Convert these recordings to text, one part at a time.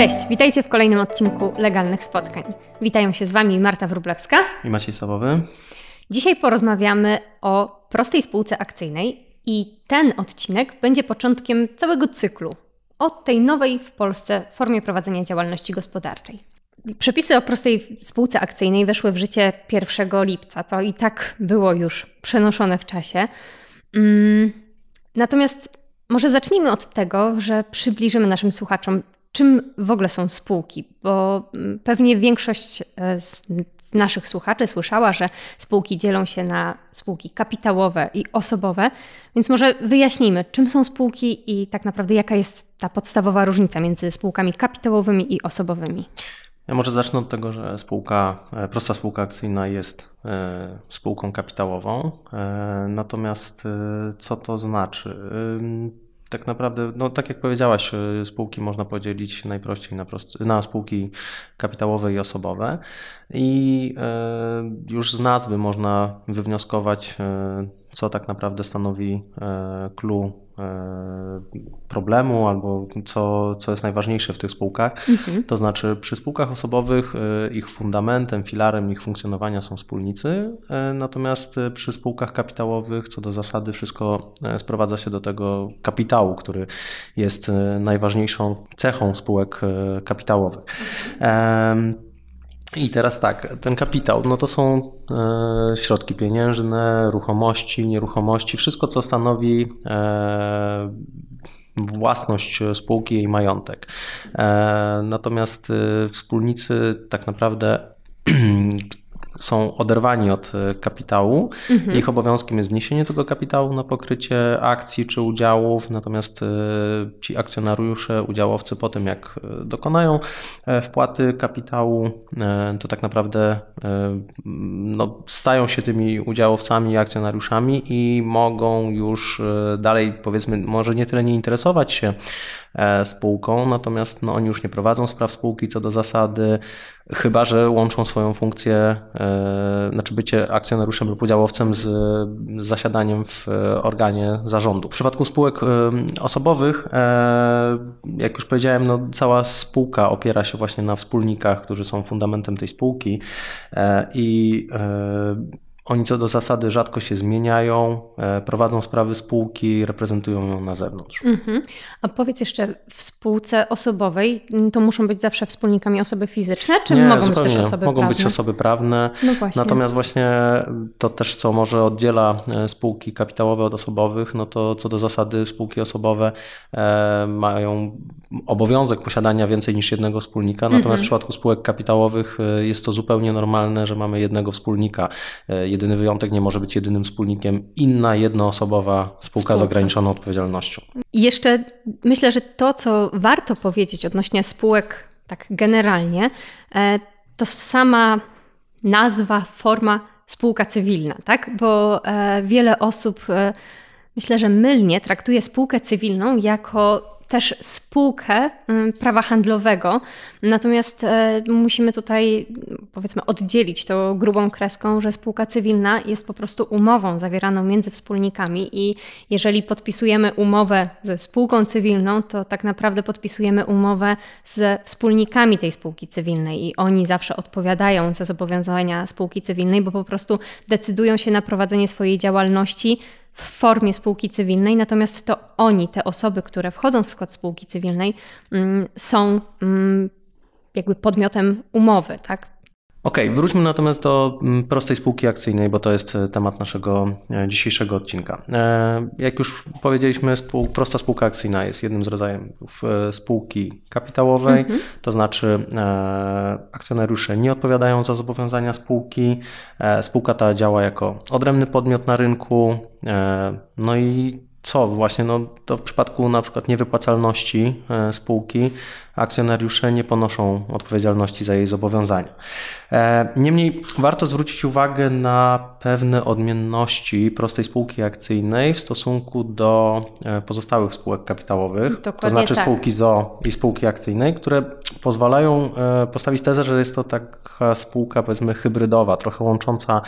Cześć, witajcie w kolejnym odcinku Legalnych Spotkań. Witają się z Wami Marta Wrublewska i Maciej Sawowy. Dzisiaj porozmawiamy o prostej spółce akcyjnej i ten odcinek będzie początkiem całego cyklu o tej nowej w Polsce formie prowadzenia działalności gospodarczej. Przepisy o prostej spółce akcyjnej weszły w życie 1 lipca. To i tak było już przenoszone w czasie. Mm, natomiast może zacznijmy od tego, że przybliżymy naszym słuchaczom, czym w ogóle są spółki, bo mm, pewnie większość e, z, naszych słuchaczy słyszała, że spółki dzielą się na spółki kapitałowe i osobowe, więc może wyjaśnijmy, czym są spółki i tak naprawdę jaka jest ta podstawowa różnica między spółkami kapitałowymi i osobowymi. Ja może zacznę od tego, że spółka, e, prosta spółka akcyjna jest e, spółką kapitałową. Natomiast co to znaczy? Tak naprawdę, no tak jak powiedziałaś, y, spółki można podzielić najprościej na, na spółki kapitałowe i osobowe. I y, już z nazwy można wywnioskować, y, co tak naprawdę stanowi clue E, problemu albo co, co jest najważniejsze w tych spółkach. Mhm. To znaczy przy spółkach osobowych e, ich fundamentem, filarem ich funkcjonowania są wspólnicy, e, natomiast przy spółkach kapitałowych co do zasady wszystko sprowadza się do tego kapitału, który jest najważniejszą cechą spółek kapitałowych. Mhm. I teraz tak, ten kapitał, no to są e, środki pieniężne, ruchomości, nieruchomości, wszystko co stanowi e, własność spółki, jej majątek. E, natomiast wspólnicy tak naprawdę są oderwani od e, kapitału. Mhm. Ich obowiązkiem jest wniesienie tego kapitału na pokrycie akcji czy udziałów, natomiast e, ci akcjonariusze, udziałowcy po tym jak e, dokonają wpłaty kapitału, to tak naprawdę no, stają się tymi udziałowcami, akcjonariuszami i mogą już dalej powiedzmy, może nie tyle nie interesować się spółką, natomiast no, oni już nie prowadzą spraw spółki co do zasady, chyba że łączą swoją funkcję, e, znaczy bycie akcjonariuszem lub udziałowcem z zasiadaniem w organie zarządu. W przypadku spółek e, osobowych, e, jak już powiedziałem, no, cała spółka opiera się właśnie na wspólnikach, którzy są fundamentem tej spółki i oni co do zasady rzadko się zmieniają, e, prowadzą sprawy spółki, reprezentują ją na zewnątrz. Mhm. A powiedz jeszcze, w spółce osobowej to muszą być zawsze wspólnikami osoby fizyczne, czy Nie, mogą być też osoby mogą prawne? być osoby prawne. No właśnie. Natomiast właśnie to też, co może oddziela e, spółki kapitałowe od osobowych, no to co do zasady spółki osobowe e, mają obowiązek posiadania więcej niż jednego wspólnika, natomiast mhm. w przypadku spółek kapitałowych jest to zupełnie normalne, że mamy jednego wspólnika jedyny wyjątek nie może być jedynym wspólnikiem inna jednoosobowa spółka, spółka. z ograniczoną odpowiedzialnością. Jeszcze myślę, że to, co warto powiedzieć odnośnie spółek tak generalnie, e, to sama nazwa, forma spółka cywilna, tak? Bo e, wiele osób e, myślę, że mylnie traktuje spółkę cywilną jako też spółkę mm, prawa handlowego. Natomiast e, musimy tutaj, powiedzmy, oddzielić to grubą kreską, że spółka cywilna jest po prostu umową zawieraną między wspólnikami i jeżeli podpisujemy umowę ze spółką cywilną, to tak naprawdę podpisujemy umowę ze wspólnikami tej spółki cywilnej i oni zawsze odpowiadają za zobowiązania spółki cywilnej, bo po prostu decydują się na prowadzenie swojej działalności w formie spółki cywilnej, natomiast to oni, te osoby, które wchodzą w skład spółki cywilnej, mm, są mm, jakby podmiotem umowy, tak? Okej, okay, wróćmy natomiast do mm, prostej spółki akcyjnej, bo to jest e, temat naszego e, dzisiejszego odcinka. E, jak już powiedzieliśmy, spół, prosta spółka akcyjna jest jednym z rodzajów spółki kapitałowej, mm -hmm. to znaczy akcjonariusze nie odpowiadają za zobowiązania spółki, spółka ta działa jako odrębny podmiot na rynku, no i co właśnie, no to w przypadku na przykład niewypłacalności spółki akcjonariusze nie ponoszą odpowiedzialności za jej zobowiązania. E, niemniej warto zwrócić uwagę na pewne odmienności prostej spółki akcyjnej w stosunku do e, pozostałych spółek kapitałowych, Dokładnie to znaczy tak. spółki ZO i spółki akcyjnej, które pozwalają e, postawić tezę, że jest to taka spółka powiedzmy hybrydowa, trochę łącząca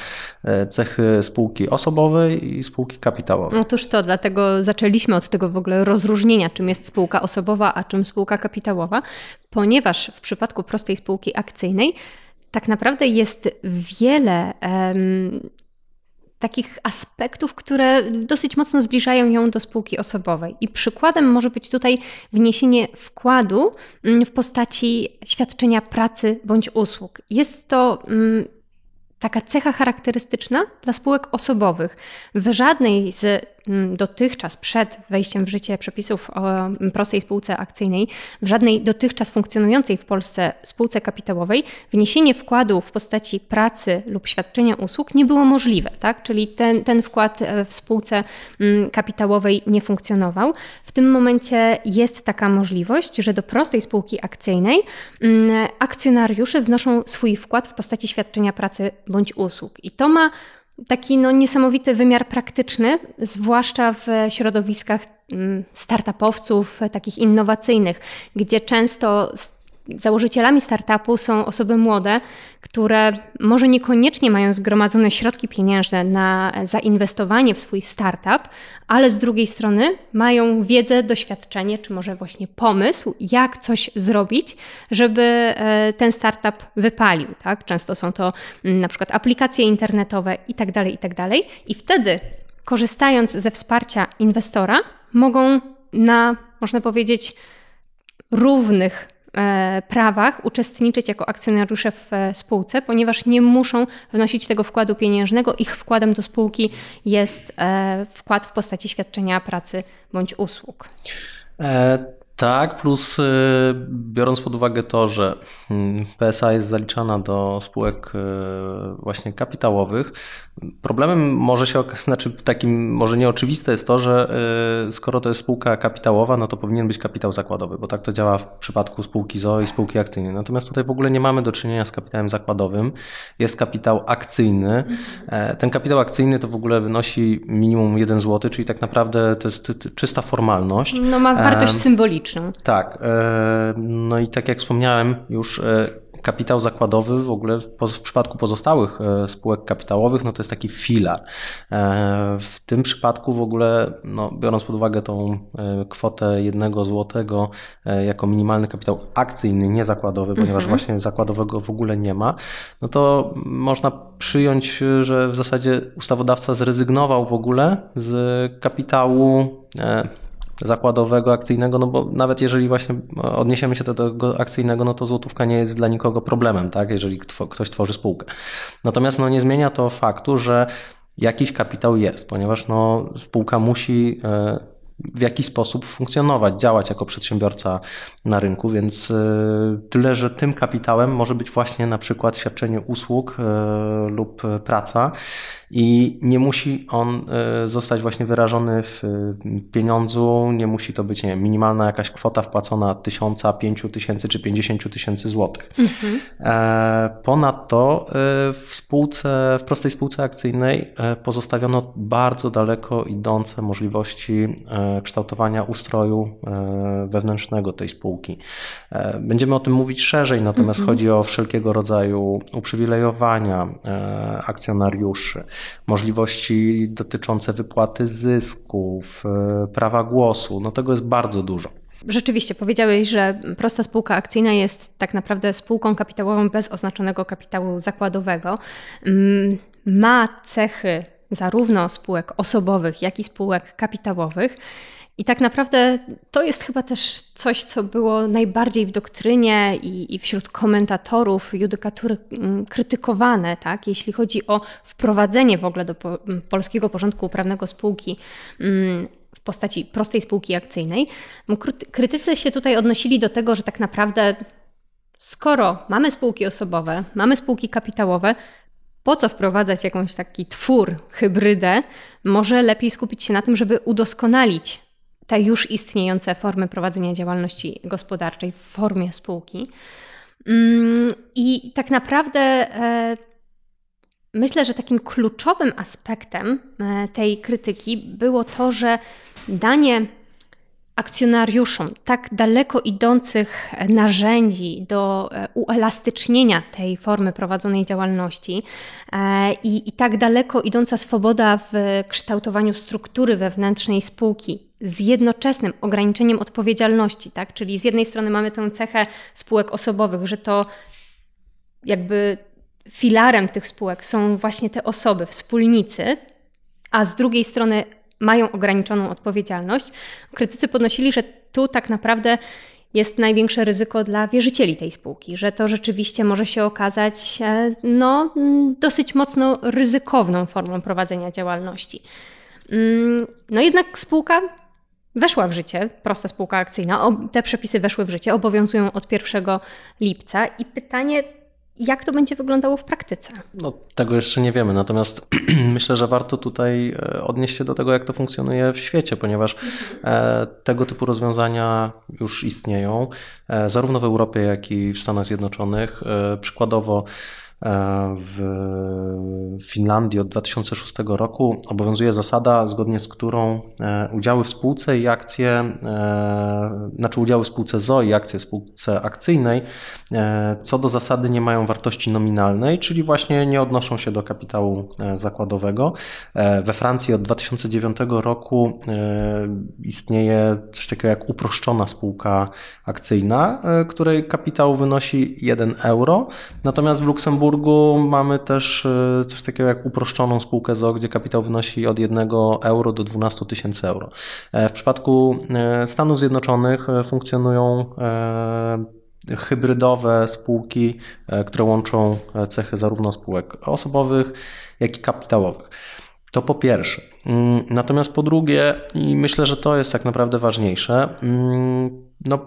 cechy spółki osobowej i spółki kapitałowej. Otóż to, dlatego zaczęliśmy od tego w ogóle rozróżnienia, czym jest spółka osobowa, a czym spółka kapitałowa, ponieważ w przypadku prostej spółki akcyjnej tak naprawdę jest wiele um, takich aspektów, które dosyć mocno zbliżają ją do spółki osobowej. I przykładem może być tutaj wniesienie wkładu mm, w postaci świadczenia pracy bądź usług. Jest to mm, taka cecha charakterystyczna dla spółek osobowych. W żadnej z dotychczas, przed wejściem w życie przepisów o mm, prostej spółce akcyjnej, w żadnej dotychczas funkcjonującej w Polsce spółce kapitałowej wniesienie wkładu w postaci pracy lub świadczenia usług nie było możliwe, tak? Czyli ten, ten wkład e, w spółce mm, kapitałowej nie funkcjonował. W tym momencie jest taka możliwość, że do prostej spółki akcyjnej akcjonariusze wnoszą swój wkład w postaci świadczenia pracy bądź usług. I to ma taki no, niesamowity wymiar praktyczny, zwłaszcza w środowiskach mm, startupowców, takich innowacyjnych, gdzie często założycielami startupu są osoby młode, które może niekoniecznie mają zgromadzone środki pieniężne na zainwestowanie w swój startup, ale z drugiej strony mają wiedzę, doświadczenie, czy może właśnie pomysł, jak coś zrobić, żeby e, ten startup wypalił. Tak? Często są to mm, na przykład aplikacje internetowe itd., tak itd. Tak I wtedy, korzystając ze wsparcia inwestora, mogą na, można powiedzieć, równych prawach uczestniczyć jako akcjonariusze w e, spółce, ponieważ nie muszą wnosić tego wkładu pieniężnego. Ich wkładem do spółki jest e, wkład w postaci świadczenia pracy bądź usług. Tak, plus y, biorąc pod uwagę to, że mm, PSA jest zaliczana do spółek y, właśnie kapitałowych, problemem może się, znaczy takim może nieoczywiste jest to, że y, skoro to jest spółka kapitałowa, no to powinien być kapitał zakładowy, bo tak to działa w przypadku spółki ZO i spółki akcyjnej. Natomiast tutaj w ogóle nie mamy do czynienia z kapitałem zakładowym, jest kapitał akcyjny. E, ten kapitał akcyjny to w ogóle wynosi minimum 1 zł, czyli tak naprawdę to jest czysta formalność. No ma wartość symboliczną. Tak. E, no i tak jak wspomniałem, już e, kapitał zakładowy w ogóle w, przypadku pozostałych e, spółek kapitałowych, no to jest taki filar. W tym przypadku w ogóle, no, biorąc pod uwagę tą kwotę jednego złotego jako minimalny kapitał akcyjny, nie zakładowy, ponieważ mhm. właśnie zakładowego w ogóle nie ma, no to można przyjąć, że w zasadzie ustawodawca zrezygnował w ogóle z kapitału zakładowego, akcyjnego, no bo nawet jeżeli właśnie odniesiemy się do tego akcyjnego, no to złotówka nie jest dla nikogo problemem, tak, jeżeli ktoś tworzy spółkę. Natomiast no nie zmienia to faktu, że jakiś kapitał jest, ponieważ no spółka musi e, w jaki sposób funkcjonować, działać jako przedsiębiorca na rynku, więc e, tyle, że tym kapitałem może być właśnie na przykład świadczenie usług e, lub praca i nie musi on e, zostać właśnie wyrażony w pieniądzu, nie musi to być nie wiem, minimalna jakaś kwota wpłacona tysiąca, pięciu tysięcy czy pięćdziesięciu tysięcy złotych. Mhm. Ponadto w spółce, w prostej spółce akcyjnej pozostawiono bardzo daleko idące możliwości kształtowania ustroju e, wewnętrznego tej spółki. E, będziemy o tym mówić szerzej, natomiast mhm. chodzi o wszelkiego rodzaju uprzywilejowania e, akcjonariuszy, możliwości dotyczące wypłaty zysków, prawa głosu. No tego jest bardzo dużo. Rzeczywiście, powiedziałeś, że prosta spółka akcyjna jest tak naprawdę spółką kapitałową bez oznaczonego kapitału zakładowego. Mm, ma cechy zarówno spółek osobowych, jak i spółek kapitałowych. I tak naprawdę to jest chyba też coś, co było najbardziej w doktrynie i, i wśród komentatorów judykatury mm, krytykowane, tak? jeśli chodzi o wprowadzenie w ogóle do po, polskiego porządku prawnego spółki mm, w postaci prostej spółki akcyjnej. Krytycy się tutaj odnosili do tego, że tak naprawdę skoro mamy spółki osobowe, mamy spółki kapitałowe, po co wprowadzać jakąś taki twór, hybrydę? Może lepiej skupić się na tym, żeby udoskonalić te już istniejące formy prowadzenia działalności gospodarczej w formie spółki. Mm, I tak naprawdę e, myślę, że takim kluczowym aspektem e, tej krytyki było to, że danie akcjonariuszom tak daleko idących narzędzi do e, uelastycznienia tej formy prowadzonej działalności e, i, i tak daleko idąca swoboda w kształtowaniu struktury wewnętrznej spółki z jednoczesnym ograniczeniem odpowiedzialności, tak? Czyli z jednej strony mamy tę cechę spółek osobowych, że to jakby filarem tych spółek są właśnie te osoby, wspólnicy, a z drugiej strony mają ograniczoną odpowiedzialność. Krytycy podnosili, że tu tak naprawdę jest największe ryzyko dla wierzycieli tej spółki, że to rzeczywiście może się okazać e, no, dosyć mocno ryzykowną formą prowadzenia działalności. Mm, no jednak spółka weszła w życie, prosta spółka akcyjna, te przepisy weszły w życie, obowiązują od 1 lipca i pytanie, jak to będzie wyglądało w praktyce? No, tego jeszcze nie wiemy, natomiast myślę, że warto tutaj e, odnieść się do tego, jak to funkcjonuje w świecie, ponieważ e, tego typu rozwiązania już istnieją, e, zarówno w Europie, jak i w Stanach Zjednoczonych. Przykładowo, w Finlandii od 2006 roku obowiązuje zasada, zgodnie z którą e, udziały w spółce i akcje, e, znaczy udziały w spółce ZO i akcje w spółce akcyjnej, e, co do zasady nie mają wartości nominalnej, czyli właśnie nie odnoszą się do kapitału zakładowego. We Francji od 2009 roku istnieje coś takiego jak uproszczona spółka akcyjna, której kapitał wynosi 1 euro, natomiast w Luksemburgu mamy też coś takiego jak uproszczoną spółkę ZO, gdzie kapitał wynosi od 1 euro do 12 tysięcy euro. E, w przypadku e, Stanów Zjednoczonych funkcjonują hybrydowe spółki, które łączą cechy zarówno spółek osobowych, jak i kapitałowych. To po pierwsze. Mm, natomiast po drugie, i myślę, że to jest tak naprawdę ważniejsze, mm, no,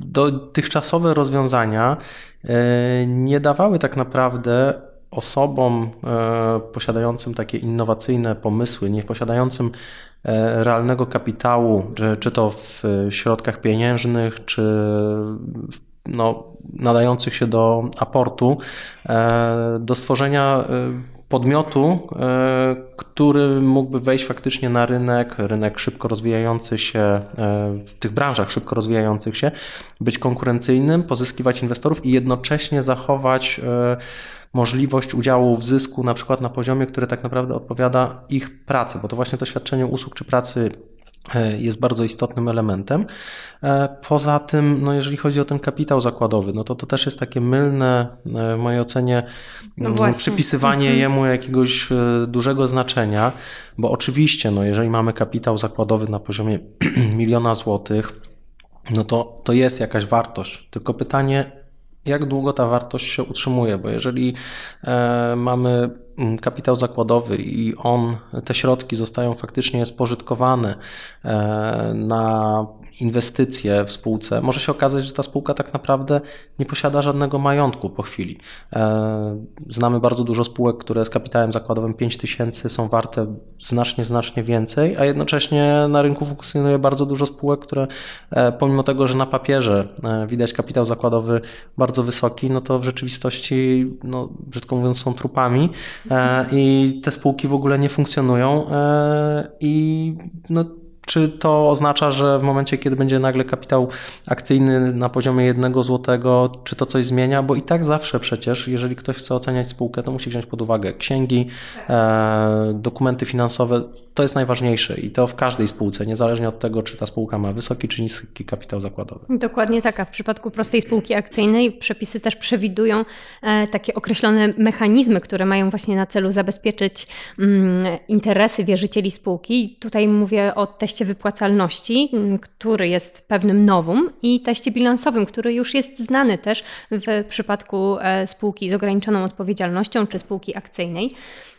dotychczasowe rozwiązania e, nie dawały tak naprawdę osobom e, posiadającym takie innowacyjne pomysły, nie posiadającym e, realnego kapitału, czy, czy to w środkach pieniężnych, czy w, no, nadających się do aportu, do stworzenia podmiotu, e, który mógłby wejść faktycznie na rynek, rynek szybko rozwijający się, e, w tych branżach szybko rozwijających się, być konkurencyjnym, pozyskiwać inwestorów i jednocześnie zachować e, możliwość udziału w zysku, na przykład na poziomie, który tak naprawdę odpowiada ich pracy, bo to właśnie to świadczenie usług czy pracy E, jest bardzo istotnym elementem. E, poza tym, no jeżeli chodzi o ten kapitał zakładowy, no to to też jest takie mylne, e, w mojej ocenie, no mm, przypisywanie mhm. jemu jakiegoś dużego znaczenia, bo oczywiście, no jeżeli mamy kapitał zakładowy na poziomie miliona złotych, no to, to jest jakaś wartość. Tylko pytanie, jak długo ta wartość się utrzymuje, bo jeżeli e, mamy kapitał zakładowy i on, te środki zostają faktycznie spożytkowane e, na inwestycje w spółce, może się okazać, że ta spółka tak naprawdę nie posiada żadnego majątku po chwili. E, znamy bardzo dużo spółek, które z kapitałem zakładowym 5 tysięcy są warte znacznie, znacznie więcej, a jednocześnie na rynku funkcjonuje bardzo dużo spółek, które e, pomimo tego, że na papierze widać kapitał zakładowy bardzo wysoki, no to w rzeczywistości, no, brzydko mówiąc, są trupami i te spółki w ogóle nie funkcjonują i no, czy to oznacza, że w momencie, kiedy będzie nagle kapitał akcyjny na poziomie jednego złotego, czy to coś zmienia? Bo i tak zawsze przecież, jeżeli ktoś chce oceniać spółkę, to musi wziąć pod uwagę księgi, e, dokumenty finansowe. To jest najważniejsze i to w każdej spółce, niezależnie od tego, czy ta spółka ma wysoki czy niski kapitał zakładowy. Dokładnie tak. A w przypadku prostej spółki akcyjnej przepisy też przewidują e, takie określone mechanizmy, które mają właśnie na celu zabezpieczyć mm, interesy wierzycieli spółki. Tutaj mówię o teście wypłacalności, mm, który jest pewnym nowum, i teście bilansowym, który już jest znany też w przypadku e, spółki z ograniczoną odpowiedzialnością czy spółki akcyjnej.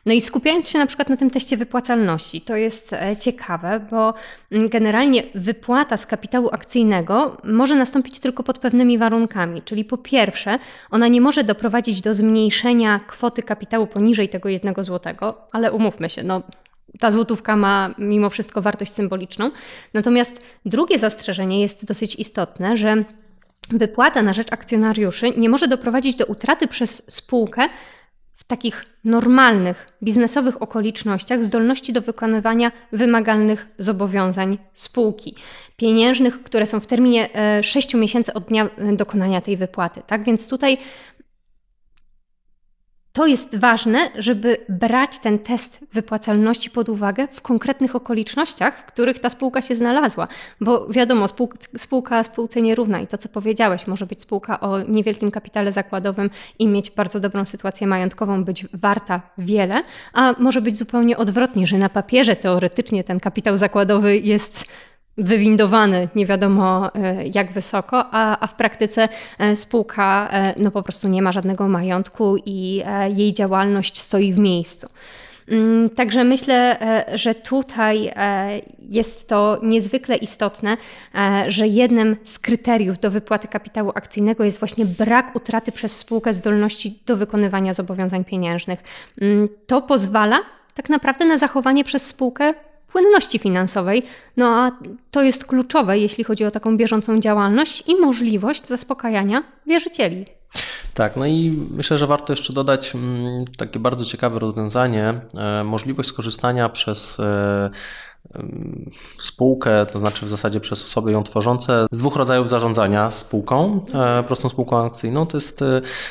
No i skupiając się na przykład na tym teście wypłacalności, to jest e, ciekawe, bo mm, generalnie wypłata z kapitału akcyjnego może nastąpić tylko pod pewnymi warunkami, czyli po pierwsze, ona nie może doprowadzić do zmniejszenia kwoty kapitału poniżej tego jednego złotego, ale umówmy się, no ta złotówka ma mimo wszystko wartość symboliczną. Natomiast drugie zastrzeżenie jest dosyć istotne, że wypłata na rzecz akcjonariuszy nie może doprowadzić do utraty przez spółkę takich normalnych, biznesowych okolicznościach zdolności do wykonywania wymagalnych zobowiązań spółki pieniężnych, które są w terminie 6 e, miesięcy od dnia e, dokonania tej wypłaty. Tak więc tutaj to jest ważne, żeby brać ten test wypłacalności pod uwagę w konkretnych okolicznościach, w których ta spółka się znalazła. Bo wiadomo, spółka, spółce nierówna i to, co powiedziałeś, może być spółka o niewielkim kapitale zakładowym i mieć bardzo dobrą sytuację majątkową, być warta wiele, a może być zupełnie odwrotnie, że na papierze teoretycznie ten kapitał zakładowy jest wywindowany nie wiadomo e, jak wysoko, a, a w praktyce e, spółka e, no po prostu nie ma żadnego majątku i jej działalność stoi w miejscu. Mm, także myślę, że tutaj jest to niezwykle istotne, że jednym z kryteriów do wypłaty kapitału akcyjnego jest właśnie brak utraty przez spółkę zdolności do wykonywania zobowiązań pieniężnych. Mm, to pozwala tak naprawdę na zachowanie przez spółkę płynności finansowej. No a to jest kluczowe, jeśli chodzi o taką bieżącą działalność i możliwość zaspokajania wierzycieli. Tak, no i myślę, że warto jeszcze dodać mm, takie bardzo ciekawe rozwiązanie, e, możliwość skorzystania przez e, spółkę, to znaczy w zasadzie przez osoby ją tworzące, z dwóch rodzajów zarządzania spółką, e, prostą spółką akcyjną. To jest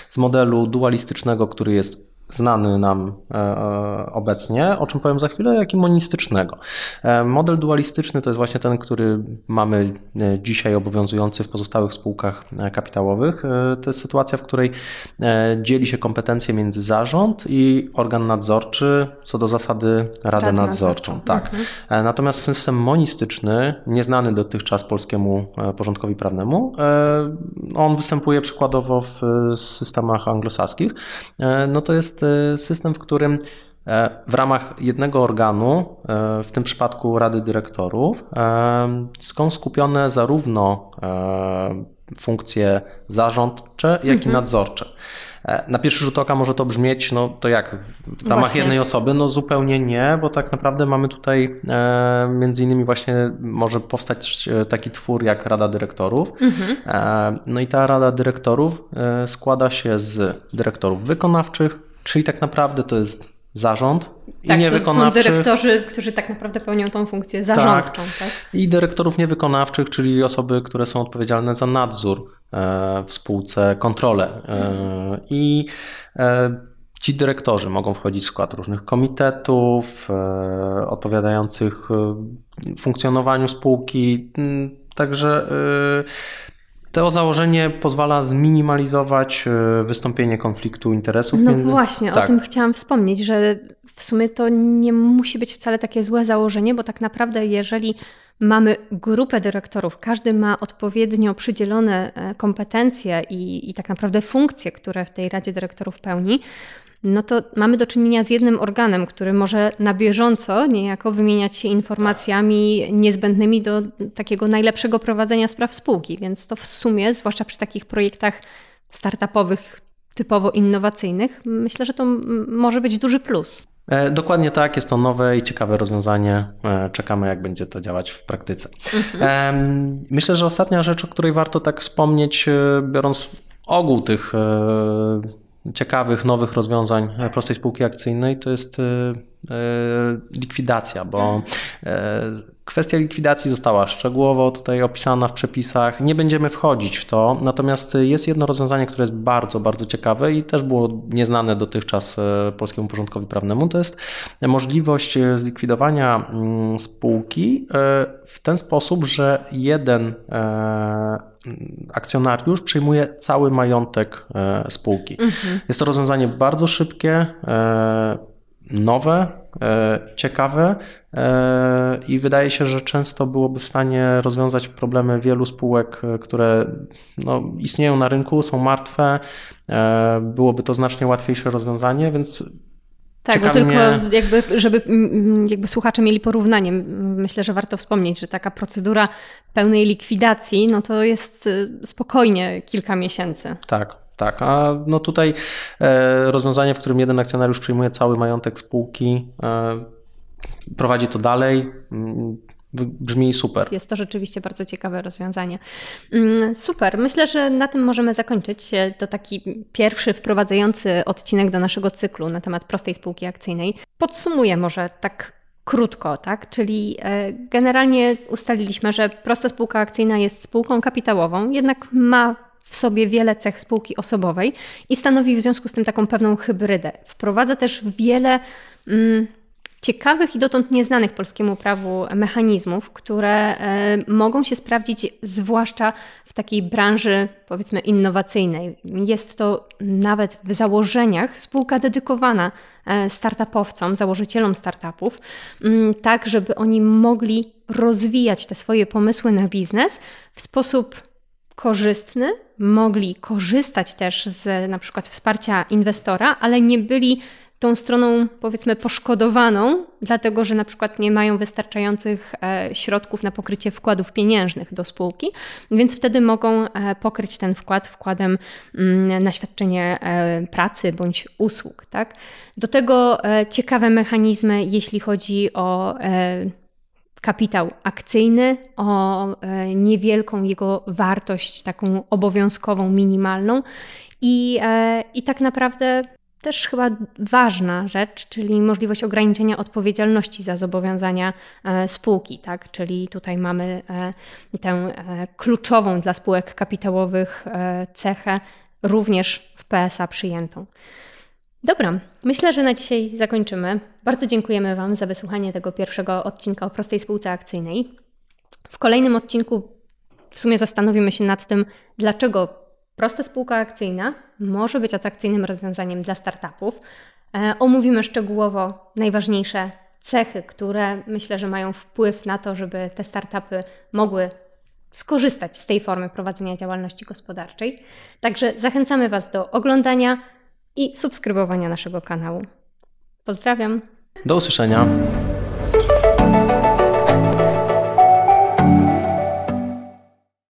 z modelu dualistycznego, który jest znany nam e, e, obecnie, o czym powiem za chwilę, jak i monistycznego. E, model dualistyczny to jest właśnie ten, który mamy dzisiaj obowiązujący w pozostałych spółkach kapitałowych. To jest sytuacja, w której dzieli się kompetencje między zarząd i organ nadzorczy co do zasady Radę Rady Nadzorczą. Tak. Mhm. Natomiast system monistyczny, nieznany dotychczas polskiemu porządkowi prawnemu, on występuje przykładowo w systemach anglosaskich, no to jest Y, system, w którym e, w ramach jednego organu, e, w tym przypadku Rady Dyrektorów, e, są skupione zarówno funkcje zarządcze, jak mhm. i nadzorcze. Na pierwszy rzut oka może to brzmieć, no to jak w ramach właśnie. jednej osoby? No zupełnie nie, bo tak naprawdę mamy tutaj e, między innymi właśnie może powstać taki twór jak Rada Dyrektorów. Mhm. E, no i ta Rada Dyrektorów e, składa się z dyrektorów wykonawczych, Czyli tak naprawdę to jest zarząd tak, i niewykonawczych. To są dyrektorzy, którzy tak naprawdę pełnią tą funkcję zarządczą. Tak. tak. I dyrektorów niewykonawczych, czyli osoby, które są odpowiedzialne za nadzór e, w spółce, kontrolę. E, I e, ci dyrektorzy mogą wchodzić w skład różnych komitetów odpowiadających funkcjonowaniu spółki. Mm, także to założenie pozwala zminimalizować e, wystąpienie konfliktu interesów. No między... właśnie, tak. o tym chciałam wspomnieć, że w sumie to nie musi być wcale takie złe założenie, bo tak naprawdę jeżeli mamy grupę dyrektorów, każdy ma odpowiednio przydzielone e, kompetencje i, i tak naprawdę funkcje, które w tej Radzie Dyrektorów pełni, no to mamy do czynienia z jednym organem, który może na bieżąco niejako wymieniać się informacjami niezbędnymi do takiego najlepszego prowadzenia spraw spółki. Więc to w sumie, zwłaszcza przy takich projektach startupowych, typowo innowacyjnych, myślę, że to może być duży plus. E, dokładnie tak, jest to nowe i ciekawe rozwiązanie. E, czekamy, jak będzie to działać w praktyce. Mhm. Myślę, że ostatnia rzecz, o której warto tak wspomnieć, e, biorąc ogół tych ciekawych, nowych rozwiązań prostej spółki akcyjnej to jest e, e, likwidacja, bo e, kwestia likwidacji została szczegółowo tutaj opisana w przepisach. Nie będziemy wchodzić w to, natomiast jest jedno rozwiązanie, które jest bardzo, bardzo ciekawe i też było nieznane dotychczas polskiemu porządkowi prawnemu. To jest możliwość zlikwidowania mm, spółki w ten sposób, że jeden akcjonariusz przyjmuje cały majątek e, spółki. Mhm. Jest to rozwiązanie bardzo szybkie, e, nowe, e, ciekawe i wydaje się, że często byłoby w stanie rozwiązać problemy wielu spółek, które no, istnieją na rynku, są martwe. Byłoby to znacznie łatwiejsze rozwiązanie, więc tak, bo tylko mnie... jakby, żeby jakby słuchacze mieli porównanie, myślę, że warto wspomnieć, że taka procedura pełnej likwidacji, no to jest y, spokojnie kilka miesięcy. Tak, tak. A no tutaj e, rozwiązanie, w którym jeden akcjonariusz przyjmuje cały majątek spółki, e, prowadzi to dalej. brzmi super. Jest to rzeczywiście bardzo ciekawe rozwiązanie. Mm, super. Myślę, że na tym możemy zakończyć. To taki pierwszy wprowadzający odcinek do naszego cyklu na temat prostej spółki akcyjnej. Podsumuję może tak krótko, tak? Czyli e, generalnie ustaliliśmy, że prosta spółka akcyjna jest spółką kapitałową, jednak ma w sobie wiele cech spółki osobowej i stanowi w związku z tym taką pewną hybrydę. Wprowadza też wiele mm, ciekawych i dotąd nieznanych polskiemu prawu mechanizmów, które e, mogą się sprawdzić zwłaszcza w takiej branży powiedzmy innowacyjnej. Jest to nawet w założeniach spółka dedykowana e, startupowcom, założycielom startupów, mm, tak żeby oni mogli rozwijać te swoje pomysły na biznes w sposób korzystny, mogli korzystać też z na przykład wsparcia inwestora, ale nie byli tą stroną powiedzmy poszkodowaną, dlatego że na przykład nie mają wystarczających e, środków na pokrycie wkładów pieniężnych do spółki, więc wtedy mogą e, pokryć ten wkład wkładem mm, na świadczenie e, pracy bądź usług. Tak? Do tego ciekawe mechanizmy, jeśli chodzi o kapitał akcyjny, o niewielką jego wartość, taką obowiązkową, minimalną. I, I tak naprawdę też chyba ważna rzecz, czyli możliwość ograniczenia odpowiedzialności za zobowiązania e, spółki, tak? Czyli tutaj mamy e, tę e, kluczową dla spółek kapitałowych cechę również w PSA przyjętą. Dobra, myślę, że na dzisiaj zakończymy. Bardzo dziękujemy Wam za wysłuchanie tego pierwszego odcinka o prostej spółce akcyjnej. W kolejnym odcinku w sumie zastanowimy się nad tym, dlaczego Prosta spółka akcyjna może być atrakcyjnym rozwiązaniem dla startupów. E, omówimy szczegółowo najważniejsze cechy, które myślę, że mają wpływ na to, żeby te startupy mogły skorzystać z tej formy prowadzenia działalności gospodarczej. Także zachęcamy Was do oglądania i subskrybowania naszego kanału. Pozdrawiam. Do usłyszenia.